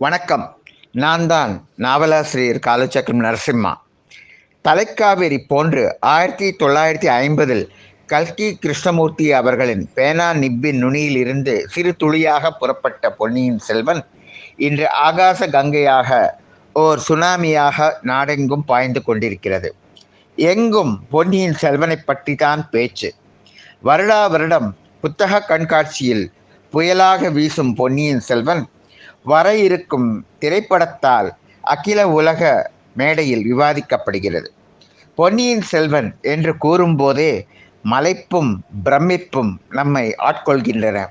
வணக்கம். நான் தான் நாவலாசிரியர் காலச்சக்கரம் நரசிம்மா. தலைக்காவேரி போன்று ஆயிரத்தி தொள்ளாயிரத்தி ஐம்பதில் கல்கி கிருஷ்ணமூர்த்தி அவர்களின் பேனா நிப்பின் நுனியில் இருந்து சிறு துளியாக புறப்பட்ட பொன்னியின் செல்வன் இன்று ஆகாச கங்கையாக ஓர் சுனாமியாக நாடெங்கும் பாய்ந்து கொண்டிருக்கிறது. எங்கும் பொன்னியின் செல்வனை பற்றி தான் பேச்சு. வருடா வருடம் புத்தக கண்காட்சியில் புயலாக வீசும் பொன்னியின் செல்வன் வர இருக்கும் திரைப்படத்தால் அகில உலக மேடையில் விவாதிக்கப்படுகிறது. பொன்னியின் செல்வன் என்று கூறும்போதே மலைப்பும் பிரமிப்பும் நம்மை ஆட்கொள்கின்றன.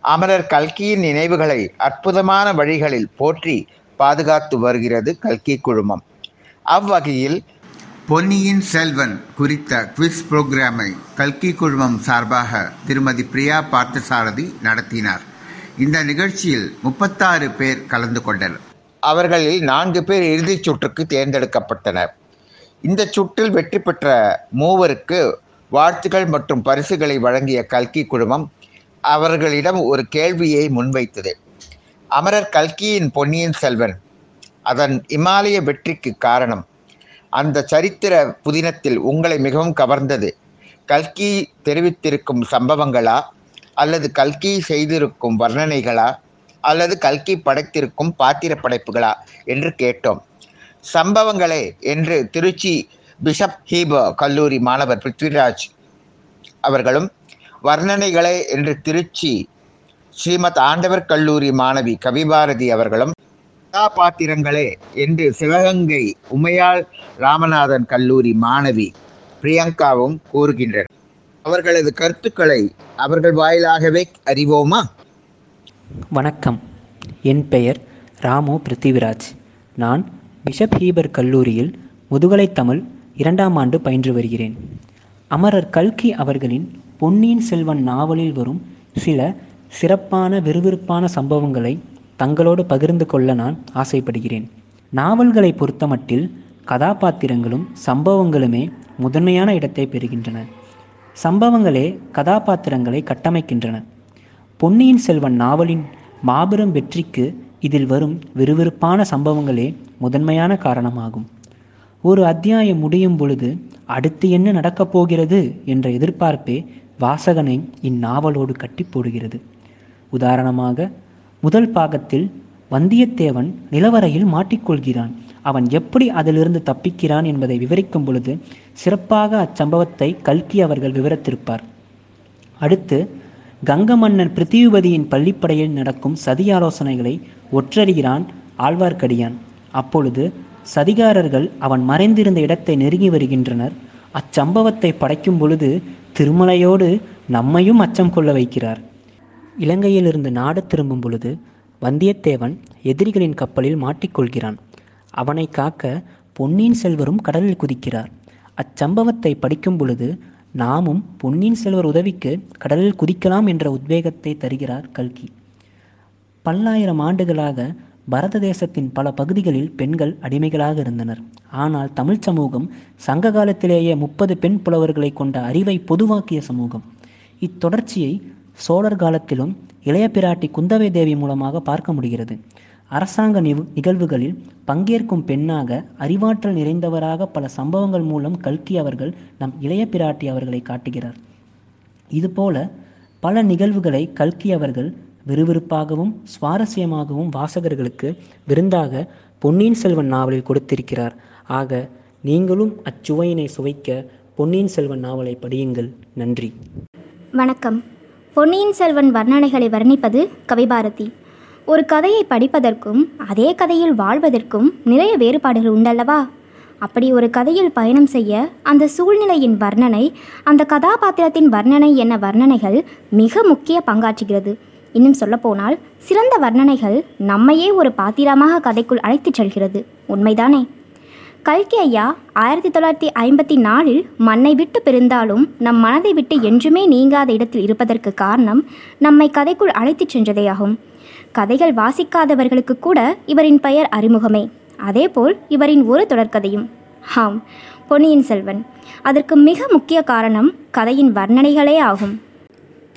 அமரர் கல்கியின் நினைவுகளை அற்புதமான வழிகளில் போற்றி பாதுகாத்து வருகிறது கல்கி குழுமம். அவ்வகையில் பொன்னியின் செல்வன் குறித்த குவிஸ் புரோகிராமை கல்கி குழுமம் சார்பாக திருமதி பிரியா பார்த்தசாரதி நடத்தினார். இந்த நிகழ்ச்சியில் முப்பத்தாறு பேர் கலந்து கொண்டனர். அவர்களில் நான்கு பேர் இறுதிச் சுற்றுக்கு தேர்ந்தெடுக்கப்பட்டனர். இந்த சுற்றில் வெற்றி பெற்ற மூவருக்கு வாழ்த்துக்கள் மற்றும் பரிசுகளை வழங்கிய கல்கி குழுமம் அவர்களிடம் ஒரு கேள்வியை முன்வைத்தது. அமரர் கல்கியின் பொன்னியின் செல்வன் அதன் இமாலய வெற்றிக்கு காரணம் அந்த சரித்திர புதினத்தில் உங்களை மிகவும் கவர்ந்தது. கல்கி தெரிவித்திருக்கும் சம்பவங்களா? அல்லது கல்கி செய்திருக்கும் வர்ணனைகளா? அல்லது கல்கி படைத்திருக்கும் பாத்திர படைப்புகளா? என்று கேட்டோம். சம்பவங்களே என்று திருச்சி பிஷப் ஹீபோ கல்லூரி மாணவர் பிருத்விராஜ் அவர்களும் வர்ணனைகளே என்று திருச்சி ஸ்ரீமத் ஆண்டவர் கல்லூரி மாணவி கவிபாரதி அவர்களும் கதாபாத்திரங்களே என்று சிவகங்கை உமையாள் ராமநாதன் கல்லூரி மாணவி பிரியங்காவும் கூறுகின்றனர். அவர்களது கருத்துக்களை அவர்கள் வாயிலாகவே அறிவோமா? வணக்கம். என் பெயர் ராமு பிருத்திவிராஜ். நான் பிஷப் ஹீபர் கல்லூரியில் முதுகலை தமிழ் இரண்டாம் ஆண்டு பயின்று வருகிறேன். அமரர் கல்கி அவர்களின் பொன்னியின் செல்வன் நாவலில் வரும் சில சிறப்பான விறுவிறுப்பான சம்பவங்களை தங்களோடு பகிர்ந்து கொள்ள நான் ஆசைப்படுகிறேன். நாவல்களை பொறுத்தமட்டில் கதாபாத்திரங்களும் சம்பவங்களுமே முதன்மையான இடத்தை பெறுகின்றன. சம்பவங்களே கதாபாத்திரங்களை கட்டமைக்கின்றன. பொன்னியின் செல்வன் நாவலின் மாபெரும் வெற்றிக்கு இதில் வரும் விறுவிறுப்பான சம்பவங்களே முதன்மையான காரணமாகும். ஒரு அத்தியாயம் முடியும் பொழுது அடுத்து என்ன நடக்கப் போகிறது என்ற எதிர்பார்ப்பே வாசகனை இந்நாவலோடு கட்டி போடுகிறது. உதாரணமாக முதல் பாகத்தில் வந்தியத்தேவன் நிலவரையில் மாட்டிக்கொள்கிறான். அவன் எப்படி அதிலிருந்து தப்பிக்கிறான் என்பதை விவரிக்கும் பொழுது சிறப்பாக அச்சம்பவத்தை கல்கி அவர்கள் விவரித்திருப்பார். அடுத்து கங்க மன்னன் பிருத்திவிபதியின் பள்ளிப்படையில் நடக்கும் சதி ஆலோசனைகளை ஒற்றறிகிறான் ஆழ்வார்க்கடியான். அப்பொழுது சதிகாரர்கள் அவன் மறைந்திருந்த இடத்தை நெருங்கி வருகின்றனர். அச்சம்பவத்தை படைக்கும் பொழுது திருமலையோடு நம்மையும் அச்சம் கொள்ள வைக்கிறார். இலங்கையிலிருந்து நாடு திரும்பும் பொழுது வந்தியத்தேவன் எதிரிகளின் கப்பலில் மாட்டிக்கொள்கிறான். அவனை காக்க பொன்னியின் செல்வரும் கடலில் குதிக்கிறார். அச்சம்பவத்தை படிக்கும் பொழுது நாமும் பொன்னியின் செல்வர் உதவிக்கு கடலில் குதிக்கலாம் என்ற உத்வேகத்தை தருகிறார் கல்கி. பல்லாயிரம் ஆண்டுகளாக பரத தேசத்தின் பல பகுதிகளில் பெண்கள் அடிமைகளாக இருந்தனர். ஆனால் தமிழ் சமூகம் சங்க காலத்திலேயே முப்பது பெண் புலவர்களை கொண்ட அறிவை பொதுவாக்கிய சமூகம். இத்தொடர்ச்சியை சோழர் காலத்திலும் இளைய பிராட்டி குந்தவை தேவி மூலமாக பார்க்க முடிகிறது. அரசாங்க நிகழ்வுகளில் பங்கேற்கும் பெண்ணாக அறிவாற்றல் நிறைந்தவராக பல சம்பவங்கள் மூலம் கல்கி அவர்கள் நம் இளைய பிராட்டி அவர்களை காட்டுகிறார். இதுபோல பல நிகழ்வுகளை கல்கி அவர்கள் விறுவிறுப்பாகவும் சுவாரஸ்யமாகவும் வாசகர்களுக்கு விருந்தாக பொன்னியின் செல்வன் நாவலில் கொடுத்திருக்கிறார். ஆக நீங்களும் அச்சுவையினை சுவைக்க பொன்னியின் செல்வன் நாவலை படியுங்கள். நன்றி. வணக்கம். பொன்னியின் செல்வன் வர்ணனைகளை வர்ணிப்பது கவிபாரதி. ஒரு கதையை படிப்பதற்கும் அதே கதையில் வாழ்வதற்கும் நிறைய வேறுபாடுகள் உண்டல்லவா? அப்படி ஒரு கதையில் பயணம் செய்ய அந்த சூழ்நிலையின் வர்ணனை அந்த கதாபாத்திரத்தின் வர்ணனை என வர்ணனைகள் மிக முக்கிய பங்காற்றுகிறது. இன்னும் சொல்லப்போனால் சிறந்த வர்ணனைகள் நம்மையே ஒரு பாத்திரமாக கதைக்குள் அழைத்துச் செல்கிறது. உண்மைதானே? கல்கி ஐயா ஆயிரத்தி தொள்ளாயிரத்தி ஐம்பத்தி நாலில் மண்ணை விட்டு பிரிந்தாலும் நம் மனதை விட்டு என்றுமே நீங்காத இடத்தில் இருப்பதற்கு காரணம் நம்மை கதைக்குள் அழைத்துச் சென்றதேயாகும். கதைகள் வாசிக்காதவர்களுக்கு கூட இவரின் பெயர் அறிமுகமே. அதேபோல் இவரின் ஒரு தொடர்கதையும். ஆம் பொன்னியின் செல்வன். அதற்கு மிக முக்கிய காரணம் கதையின் வர்ணனைகளே ஆகும்.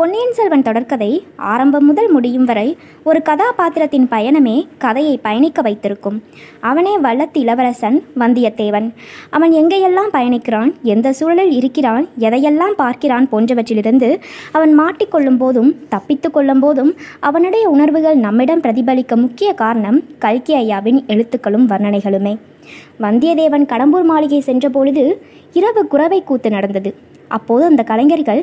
பொன்னியின் செல்வன் தொடர்கதை ஆரம்பம் முதல் முடியும் வரை ஒரு கதாபாத்திரத்தின் பயணமே கதையை பயணிக்க வைத்திருக்கும். அவனே வல்லத்து இளவரசன் வந்தியத்தேவன். அவன் எங்கேயெல்லாம் பயணிக்கிறான் எந்த சூழலில் இருக்கிறான் எதையெல்லாம் பார்க்கிறான் போன்றவற்றிலிருந்து அவன் மாட்டிக்கொள்ளும் போதும் தப்பித்து கொள்ளும் போதும் அவனுடைய உணர்வுகள் நம்மிடம் பிரதிபலிக்க முக்கிய காரணம் கல்கி ஐயாவின் எழுத்துக்களும் வர்ணனைகளுமே. வந்தியத்தேவன் கடம்பூர் மாளிகை சென்றபொழுது இரவு குறவை கூத்து நடந்தது. அப்போது அந்த கலைஞர்கள்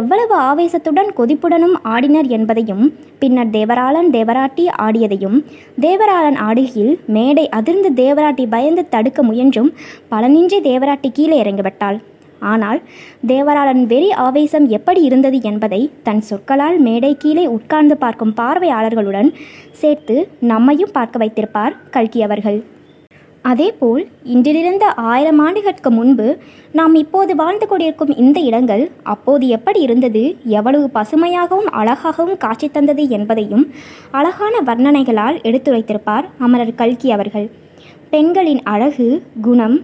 எவ்வளவு ஆவேசத்துடன் கொதிப்புடனும் ஆடினர் என்பதையும் பின்னர் தேவராளன் தேவராட்டி ஆடியதையும் தேவராளன் ஆடுகையில் மேடை அதிர்ந்து தேவராட்டி பயந்து தடுக்க முயன்றும் பலனின்றி தேவராட்டி கீழே இறங்கிவிட்டாள். ஆனால் தேவராளன் வெறி ஆவேசம் எப்படி இருந்தது என்பதை தன் சொற்களால் மேடை கீழே உட்கார்ந்து பார்க்கும் பார்வையாளர்களுடன் சேர்த்து நம்மையும் பார்க்க வைத்திருப்பார் கல்கி அவர்கள். அதேபோல் இன்றிலிருந்து ஆயிரம் ஆண்டுகளுக்கு முன்பு நாம் இப்போது வாழ்ந்து கொண்டிருக்கும் இந்த இடங்கள் அப்போது எப்படி இருந்தது எவ்வளவு பசுமையாகவும் அழகாகவும் காட்சி தந்தது என்பதையும் அழகான வர்ணனைகளால் எடுத்துரைத்திருப்பார் அமரர் கல்கி அவர்கள். பெண்களின் அழகு குணம்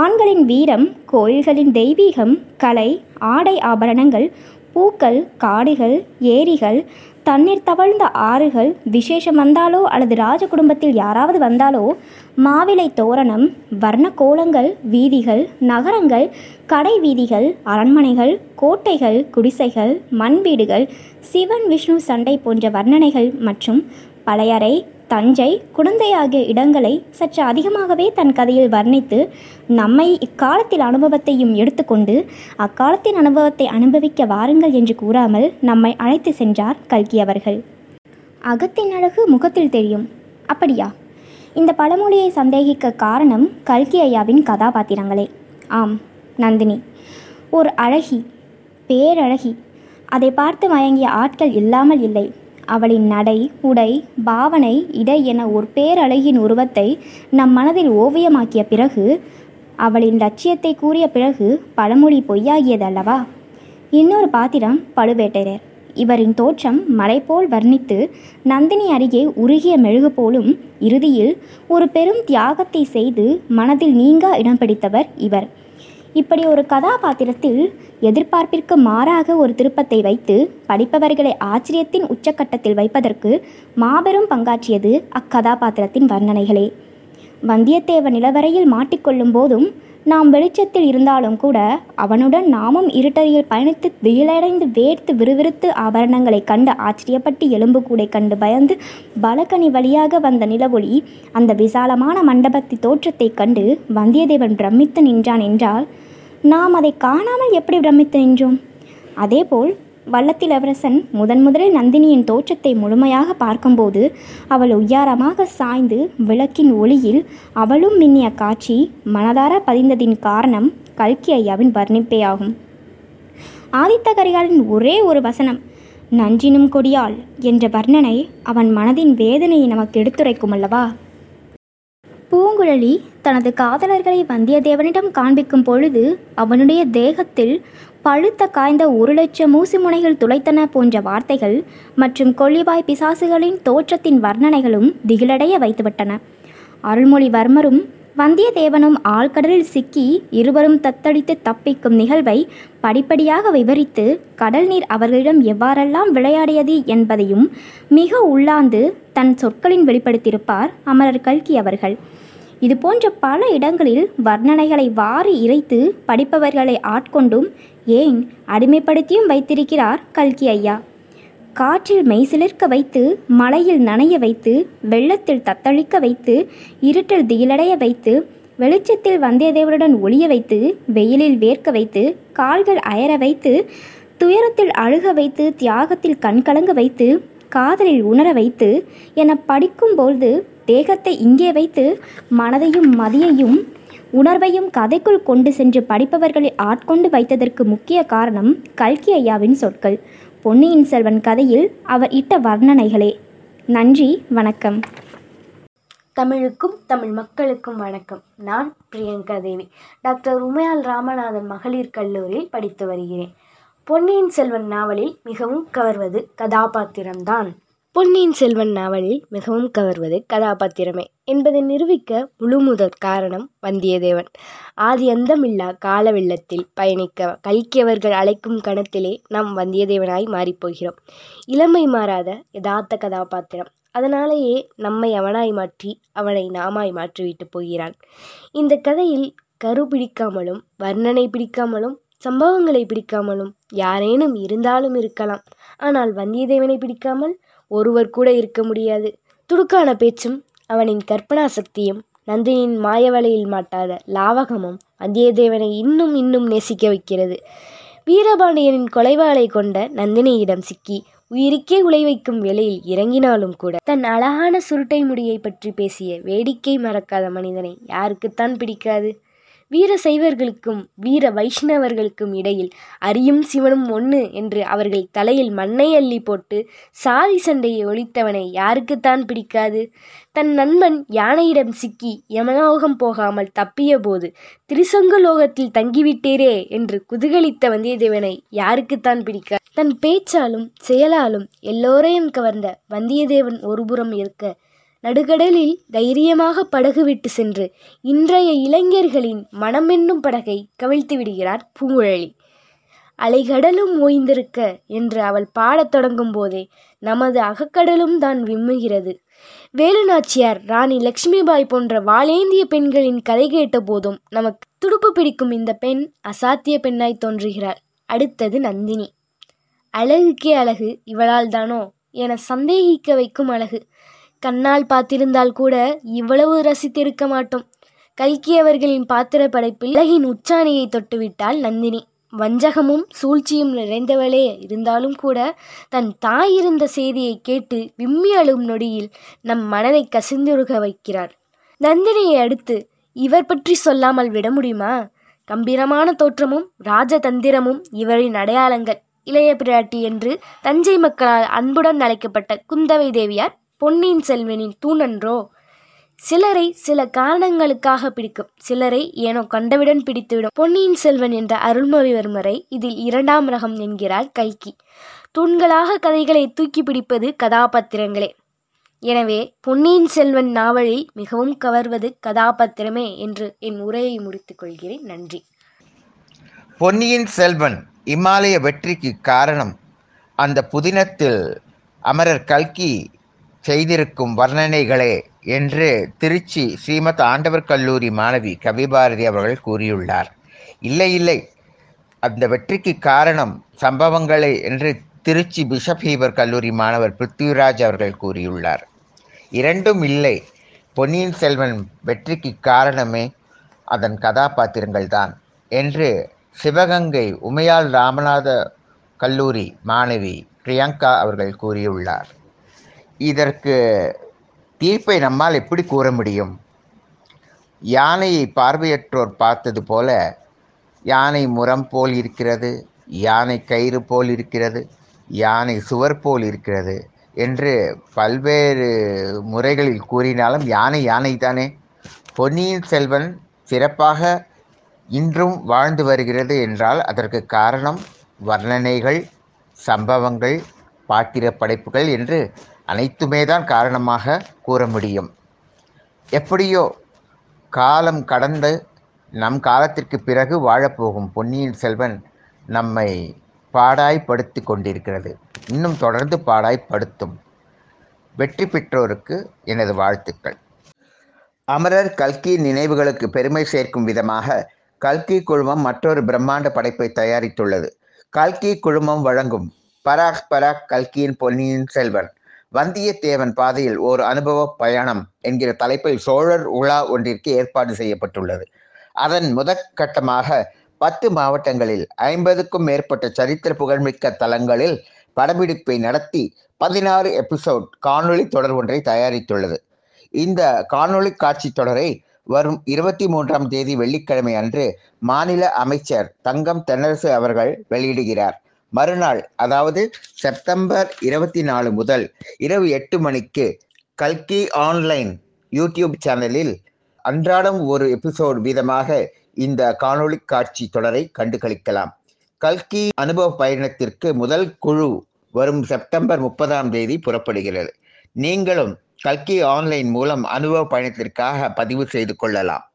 ஆண்களின் வீரம் கோயில்களின் தெய்வீகம் கலை ஆடை ஆபரணங்கள் பூக்கள் காடுகள் ஏரிகள் தண்ணீர் தவழ்ந்த ஆறுகள் விசேஷம் வந்தாலோ அல்லது ராஜ குடும்பத்தில் யாராவது வந்தாலோ மாவிலை தோரணம் வர்ண கோலங்கள் வீதிகள் நகரங்கள் கடை வீதிகள் அரண்மனைகள் கோட்டைகள் குடிசைகள் மண் வீடுகள் சிவன் விஷ்ணு சண்டை போன்ற வர்ணனைகள் மற்றும் பழையறை தஞ்சை குழந்தை ஆகிய இடங்களை சற்று அதிகமாகவே தன் கதையில் வர்ணித்து நம்மை இக்காலத்தில் அனுபவத்தையும் எடுத்துக்கொண்டு அக்காலத்தின் அனுபவத்தை அனுபவிக்க வாருங்கள் என்று கூறாமல் நம்மை அழைத்து சென்றார் கல்கி அவர்கள். அகத்தின் அழகு முகத்தில் தெரியும். அப்படியா? இந்த பழமொழியை சந்தேகிக்க காரணம் கல்கி ஐயாவின் கதாபாத்திரங்களே. ஆம் நந்தினி. ஒரு அழகி பேரழகி. அதை பார்த்து மயங்கிய ஆட்கள் இல்லாமல் இல்லை. அவளின் நடை உடை பாவனை இடை என ஒரு பேரழகின் உருவத்தை நம் மனதில் ஓவியமாக்கிய பிறகு அவளின் லட்சியத்தை கூறிய பிறகு பழமொழி பொய்யாகியதல்லவா? இன்னொரு பாத்திரம் பழுவேட்டரர் இவரின் தோற்றம் மலைபோல் வர்ணித்து நந்தினி அருகே உருகிய மெழுகு போலும் இறுதியில் ஒரு பெரும் தியாகத்தை செய்து மனதில் நீங்கா இடம் பிடித்தவர் இவர். இப்படி ஒரு கதாபாத்திரத்தில் எதிர்பார்ப்பிற்கு மாறாக ஒரு திருப்பத்தை வைத்து படிப்பவர்களை ஆச்சரியத்தின் உச்சக்கட்டத்தில் வைப்பதற்கு மாபெரும் பங்காற்றியது அக்கதாபாத்திரத்தின் வர்ணனைகளே. வந்தியத்தேவன் நிலவரையில் மாட்டிக்கொள்ளும் போதும் நாம் வெளிச்சத்தில் இருந்தாலும் கூட அவனுடன் நாமும் இருட்டறையில் பயணித்து திகிலடைந்து வேர்த்து விறுவிறுத்து ஆபரணங்களை கண்டு ஆச்சரியப்பட்டு எலும்பு கூடை கண்டு பயந்து பலகனி வழியாக வந்த நிலவொளி அந்த விசாலமான மண்டபத்தி தோற்றத்தைக் கண்டு வந்தியத்தேவன் பிரமித்து நின்றான் என்றால் நாம் அதை காணாமல் எப்படி பிரமித்து நின்றோம்? அதேபோல் வல்லத்திலவரசன் முதன் முதலில் நந்தினியின் தோற்றத்தை முழுமையாக பார்க்கும்போது அவள் உய்யாரமாக சாய்ந்து விளக்கின் ஒளியில் அவளும் மின்னிய காட்சி மனதார பதிந்ததின் காரணம் கல்கி ஐயாவின் வர்ணிப்பேயாகும். ஆதித்த கரிகாலின் ஒரே ஒரு வசனம் நன்றினும் கொடியாள் என்ற வர்ணனை அவன் மனதின் வேதனையை நமக்கு எடுத்துரைக்கும் அல்லவா? பூங்குழலி தனது காதலர்களை வந்தியத்தேவனிடம் காண்பிக்கும் பொழுது அவனுடைய தேகத்தில் பழுத்த காய்ந்த ஒரு லட்சம் ஊசி முனைகள் துளைத்தன போன்ற வார்த்தைகள் மற்றும் கொள்ளிவாய் பிசாசுகளின் தோற்றத்தின் வர்ணனைகளும் திகிலடைய வைத்துவிட்டன. அருள்மொழிவர்மரும் வந்தியத்தேவனும் ஆழ்கடலில் சிக்கி இருவரும் தத்தளித்து தப்பிக்கும் நிகழ்வை படிப்படியாக விவரித்து கடல் நீர் அவர்களிடம் எவ்வாறெல்லாம் விளையாடியது என்பதையும் மிக உள்ளாந்து தன் சொற்களின் வெளிப்படுத்தியிருப்பார் அமரர் கல்கி அவர்கள். இது போன்ற பல இடங்களில் வர்ணனைகளை வாரி இறைத்து படிப்பவர்களை ஆட்கொண்டும் ஏன் அடிமைப்படுத்தியும் வைத்திருக்கிறார் கல்கி ஐயா. காற்றில் மெய்சிலிர்க்க வைத்து மழையில் நனைய வைத்து வெள்ளத்தில் தத்தளிக்க வைத்து இருட்டில் திகிலடைய வைத்து வெளிச்சத்தில் வந்தியத்தேவனுடன் ஒளிய வைத்து வெயிலில் வேர்க்க வைத்து கால்கள் அயர வைத்து துயரத்தில் அழுக வைத்து தியாகத்தில் கண்கலங்க வைத்து காதலில் உணர வைத்து என படிக்கும்போது தேகத்தை இங்கே வைத்து மனதையும் மதியையும் உணர்வையும் கதைக்குள் கொண்டு சென்று படிப்பவர்களை ஆட்கொண்டு வைத்ததற்கு முக்கிய காரணம் கல்கி ஐயாவின் சொற்கள். பொன்னியின் செல்வன் கதையில் அவர் இட்ட வர்ணனைகளே. நன்றி வணக்கம். தமிழுக்கும் தமிழ் மக்களுக்கும் வணக்கம். நான் பிரியங்கா தேவி. டாக்டர் உமையால் ராமநாதன் மகளிர் கல்லூரியில் படித்து வருகிறேன். பொன்னியின் செல்வன் நாவலில் மிகவும் கவர்வது கதாபாத்திரம்தான். பொன்னியின் செல்வன் நாவலில் மிகவும் கவர்வது கதாபாத்திரமே என்பதை நிரூபிக்க முழு முதற் காரணம் வந்தியத்தேவன். ஆதி அந்தமில்லா கால வெள்ளத்தில் பயணிக்க கல்கியவர்கள் அழைக்கும் கணத்திலே நாம் வந்தியத்தேவனாய் மாறிப்போகிறோம். இளமை மாறாத யதார்த்த கதாபாத்திரம். அதனாலேயே நம்மை அவனாய் மாற்றி அவனை நாமாய் மாற்றிவிட்டு போகிறான். இந்த கதையில் கரு பிடிக்காமலும் வர்ணனை பிடிக்காமலும் சம்பவங்களை பிடிக்காமலும் யாரேனும் இருந்தாலும் இருக்கலாம். ஆனால் வந்தியத்தேவனை பிடிக்காமல் ஒருவர் கூட இருக்க முடியாது. துடுக்கான பேச்சும் அவனின் கற்பனா சக்தியும் நந்தினியின் மாயவலையில் மாட்டாத லாவகமும் வந்தியத்தேவனை இன்னும் இன்னும் நேசிக்க வைக்கிறது. வீரபாண்டியனின் கொலைவாளை கொண்ட நந்தினியிடம் சிக்கி உயிருக்கே உலை வைக்கும் வேளையில் இறங்கினாலும் கூட தன் அழகான சுருட்டை முடியை பற்றி பேசிய வேடிக்கை மறக்காத மனிதனை யாருக்குத்தான் பிடிக்காது? வீர சைவர்களுக்கும் வீர வைஷ்ணவர்களுக்கும் இடையில் அரியும் சிவனும் ஒன்று என்று அவர்கள் தலையில் மண்ணை அள்ளி போட்டு சாதி சண்டையை ஒழித்தவனை யாருக்குத்தான் பிடிக்காது? தன் நண்பன் யானையிடம் சிக்கி யமலோகம் போகாமல் தப்பிய போது திரிசங்கு லோகத்தில் தங்கிவிட்டீரே என்று குதூகலித்த வந்தியத்தேவனை யாருக்குத்தான் பிடிக்காது? தன் பேச்சாலும் செயலாலும் எல்லோரையும் கவர்ந்த வந்தியத்தேவன் ஒருபுறம் இருக்க நடுகடலில் தைரியமாக படகு விட்டு சென்று இன்றைய இளைஞர்களின் மனமென்னும் படகை கவிழ்த்து விடுகிறார் பூங்குழலி. அலைகடலும் ஓய்ந்திருக்க என்று அவள் பாடத் தொடங்கும் போதே நமது அகக்கடலும் தான் விம்முகிறது. வேலுநாச்சியார் ராணி லட்சுமிபாய் போன்ற வாளேந்திய பெண்களின் கதை கேட்ட போதும் நமக்கு துடுப்பு பிடிக்கும் இந்த பெண் அசாத்திய பெண்ணாய் தோன்றுகிறாள். அடுத்தது நந்தினி. அழகுக்கே அழகு இவளால் தானோ? என சந்தேகிக்க வைக்கும் அழகு. கண்ணால் பார்த்திருந்தால் கூட இவ்வளவு ரசித்திருக்க மாட்டோம். கல்கி அவர்களின் பாத்திர படைப்பில் அழகின் உச்சாணியை தொட்டுவிட்டாள் நந்தினி. வஞ்சகமும் சூழ்ச்சியும் நிறைந்தவளே இருந்தாலும் கூட தன் தாய் இருந்த செய்தியை கேட்டு விம்மி அழும் நொடியில் நம் மனதை கசிந்துருக வைக்கிறார். நந்தினியை அடுத்து இவர் பற்றி சொல்லாமல் விட முடியுமா? கம்பீரமான தோற்றமும் ராஜதந்திரமும் இவரின் அடையாளங்கள். இளைய பிராட்டி என்று தஞ்சை மக்களால் அன்புடன் அழைக்கப்பட்ட குந்தவை தேவியார் பொன்னியின் செல்வனின் தூணன்றோ? சிலரை சில காரணங்களுக்காக பிடிக்கும். சிலரை ஏனோ கண்டவுடன் பிடித்துவிடும். பொன்னியின் செல்வன் என்ற அருள்மொழிவர்மரை இதில் இரண்டாம் ரகம் என்கிறார் கல்கி தூண்களாக கதைகளை தூக்கி பிடிப்பது கதாபாத்திரங்களே. எனவே பொன்னியின் செல்வன் நாவலில் மிகவும் கவர்வது கதாபாத்திரமே என்று என் உரையை முடித்துக் கொள்கிறேன். நன்றி. பொன்னியின் செல்வன் இமாலய வெற்றிக்கு காரணம் அந்த புதினத்தில் அமரர் கல்கி செய்திருக்கும் வர்ணனைகளே என்று திருச்சி ஸ்ரீமத் ஆண்டவர் கல்லூரி மாணவி கவிபாரதி அவர்கள் கூறியுள்ளார். இல்லை இல்லை. அந்த வெற்றிக்கு காரணம் சம்பவங்களே என்று திருச்சி பிஷப் ஹீபர் கல்லூரி மாணவர் பிருத்விராஜ் அவர்கள் கூறியுள்ளார். இரண்டும் இல்லை. பொன்னியின் செல்வன் வெற்றிக்கு காரணமே அதன் கதாபாத்திரங்கள் தான் என்று சிவகங்கை உமையாள் ராமநாத கல்லூரி மாணவி பிரியங்கா அவர்கள் கூறியுள்ளார். இதற்கு தீர்ப்பை நம்மால் எப்படி கூற முடியும்? யானையை பார்வையற்றோர் பார்த்தது போல யானை முரம் போல் இருக்கிறது யானை கயிறு போல் இருக்கிறது யானை சுவர் போல் இருக்கிறது என்று பல்வேறு முறைகளில் கூறினாலும் யானை யானை தானே பொன்னியின் செல்வன் சிறப்பாக இன்றும் வாழ்ந்து வருகிறது என்றால் அதற்கு காரணம் வர்ணனைகள் சம்பவங்கள் பாத்திர படைப்புகள் என்று அனைத்துமே தான் காரணமாக கூற முடியும். எப்படியோ காலம் கடந்து நம் காலத்திற்கு பிறகு வாழப்போகும் பொன்னியின் செல்வன் நம்மை பாடாய்ப்படுத்தி கொண்டிருக்கிறது. இன்னும் தொடர்ந்து பாடாய்ப்படுத்தும். வெற்றி பெற்றோருக்கு எனது வாழ்த்துக்கள். அமரர் கல்கி நினைவுகளுக்கு பெருமை சேர்க்கும் விதமாக கல்கி குழுமம் மற்றொரு பிரம்மாண்ட படைப்பை தயாரித்துள்ளது. கல்கி குழுமம் வழங்கும் பராக் பராக் கல்கியின் பொன்னியின் செல்வன். வந்தியத்தேவன் பாதையில் ஓர் அனுபவ பயணம் என்கிற தலைப்பில் சோழர் உலா ஒன்றிற்கு ஏற்பாடு செய்யப்பட்டுள்ளது. அதன் முதற்கட்டமாக பத்து மாவட்டங்களில் ஐம்பதுக்கும் மேற்பட்ட சரித்திர புகழ்மிக்க தலங்களில் படப்பிடிப்பை நடத்தி பதினாறு எபிசோட் காணொளி தொடர் ஒன்றை தயாரித்துள்ளது. இந்த காணொளி காட்சி தொடரை வரும் இருபத்தி மூன்றாம் தேதி வெள்ளிக்கிழமை அன்று மாநில அமைச்சர் தங்கம் தென்னரசு அவர்கள் வெளியிடுகிறார். மறுநாள் அதாவது செப்டம்பர் இருபத்தி நாலு முதல் இரவு எட்டு மணிக்கு கல்கி ஆன்லைன் யூடியூப் சேனலில் அன்றாடம் ஒரு எபிசோட் வீதமாக இந்த காணொளி காட்சி தொடரை கண்டுகளிக்கலாம். கல்கி அனுபவ பயணத்திற்கு முதல் குழு வரும் செப்டம்பர் முப்பதாம் தேதி புறப்படுகிறது. நீங்களும் கல்கி ஆன்லைன் மூலம் அனுபவ பயணத்திற்காக பதிவு செய்து கொள்ளலாம்.